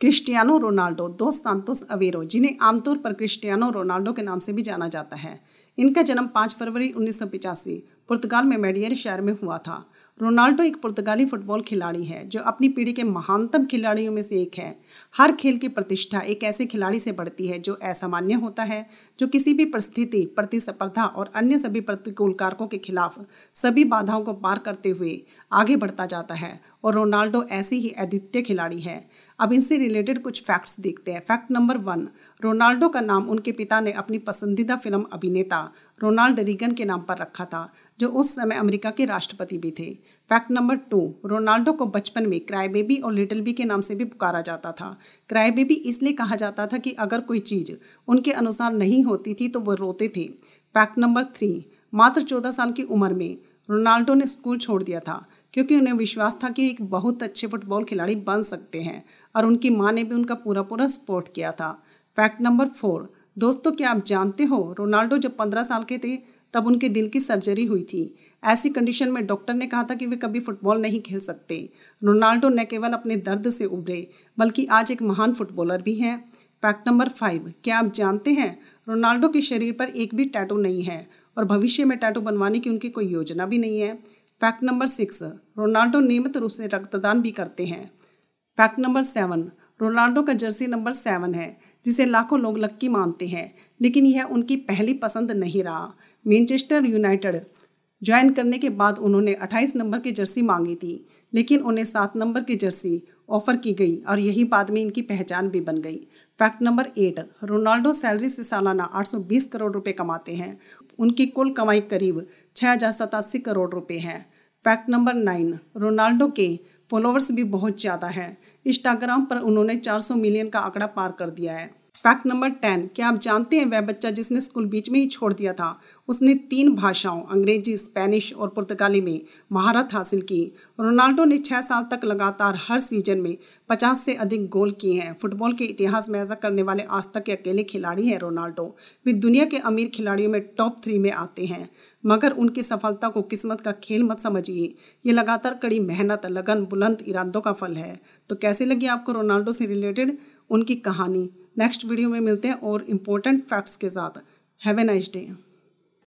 Cristiano Ronaldo, dos Santos Aveiro, जिन्हें आमतौर पर क्रिस्टियानो रोनाल्डो के नाम से भी जाना जाता है। इनका जन्म 5 फरवरी उन्नीस पुर्तगाल में मेडियर शहर में हुआ था। रोनाल्डो एक पुर्तगाली फुटबॉल खिलाड़ी है, जो अपनी पीढ़ी के महानतम खिलाड़ियों में से एक है। हर खेल की प्रतिष्ठा एक ऐसे खिलाड़ी से बढ़ती है, जो असामान्य होता है, जो किसी भी परिस्थिति, प्रतिस्पर्धा और अन्य सभी प्रतिकूल कारकों के खिलाफ सभी बाधाओं को पार करते हुए आगे बढ़ता जाता है और रोनाल्डो ऐसे ही अद्वितीय खिलाड़ी है। अब इनसे रिलेटेड कुछ फैक्ट्स देखते हैं। फैक्ट नंबर वन, रोनाल्डो का नाम उनके पिता ने अपनी पसंदीदा फ़िल्म अभिनेता रोनाल्ड रीगन के नाम पर रखा था, जो उस समय अमेरिका के राष्ट्रपति भी थे। फैक्ट नंबर टू रोनाल्डो को बचपन में क्राई बेबी और लिटिल बी के नाम से भी पुकारा जाता था। क्राई बेबी इसलिए कहा जाता था कि अगर कोई चीज़ उनके अनुसार नहीं होती थी तो वो रोते थे। फैक्ट नंबर थ्री मात्र चौदह साल की उम्र में रोनाल्डो ने स्कूल छोड़ दिया था, क्योंकि उन्हें विश्वास था कि एक बहुत अच्छे फुटबॉल खिलाड़ी बन सकते हैं, और उनकी माँ ने भी उनका पूरा पूरा सपोर्ट किया था। फैक्ट नंबर फोर दोस्तों क्या आप जानते हो रोनाल्डो जब पंद्रह साल के थे तब उनके दिल की सर्जरी हुई थी। ऐसी कंडीशन में डॉक्टर ने कहा था कि वे कभी फुटबॉल नहीं खेल सकते। रोनाल्डो न केवल अपने दर्द से उभरे, बल्कि आज एक महान फुटबॉलर भी हैं। फैक्ट नंबर फाइव क्या आप जानते हैं? रोनाल्डो के शरीर पर एक भी टैटू नहीं है, और भविष्य में टैटू बनवाने की उनकी कोई योजना भी नहीं है। फैक्ट नंबर सिक्स रोनाल्डो नियमित रूप से रक्तदान भी करते हैं। फैक्ट नंबर सेवन रोनाल्डो का जर्सी नंबर सेवन है, जिसे लाखों लोग लक्की मानते हैं, लेकिन यह उनकी पहली पसंद नहीं रहा। मैनचेस्टर यूनाइटेड ज्वाइन करने के बाद उन्होंने 28 नंबर की जर्सी मांगी थी, लेकिन उन्हें सात नंबर की जर्सी ऑफ़र की गई और यही बाद में इनकी पहचान भी बन गई। Fact number eight, Ronaldo salary से सालाना 820 करोड़ रुपए कमाते हैं। उनकी कुल कमाई करीब छः हज़ार सतासी करोड़ रुपए है। फैक्ट नंबर नाइन, रोनाल्डो के फॉलोअर्स भी बहुत ज़्यादा हैं। इंस्टाग्राम पर उन्होंने 400 मिलियन का आंकड़ा पार कर दिया है। फैक्ट नंबर टेन क्या आप जानते हैं वह बच्चा जिसने स्कूल बीच में ही छोड़ दिया था? उसने तीन भाषाओं, अंग्रेज़ी, स्पेनिश और पुर्तगाली में महारत हासिल की। रोनाल्डो ने छः साल तक लगातार हर सीज़न में पचास से अधिक गोल किए हैं। फुटबॉल के इतिहास में ऐसा करने वाले आज तक के अकेले खिलाड़ी हैं रोनाल्डो। वे दुनिया के अमीर खिलाड़ियों में टॉप थ्री में आते हैं। मगर उनकी सफलता को किस्मत का खेल मत समझिए। ये लगातार कड़ी मेहनत, लगन, बुलंद इरादों का फल है। तो कैसे लगी आपको रोनाल्डो से रिलेटेड उनकी कहानी? नेक्स्ट वीडियो में मिलते हैं और इम्पोर्टेंट फैक्ट्स के साथ। Have a nice day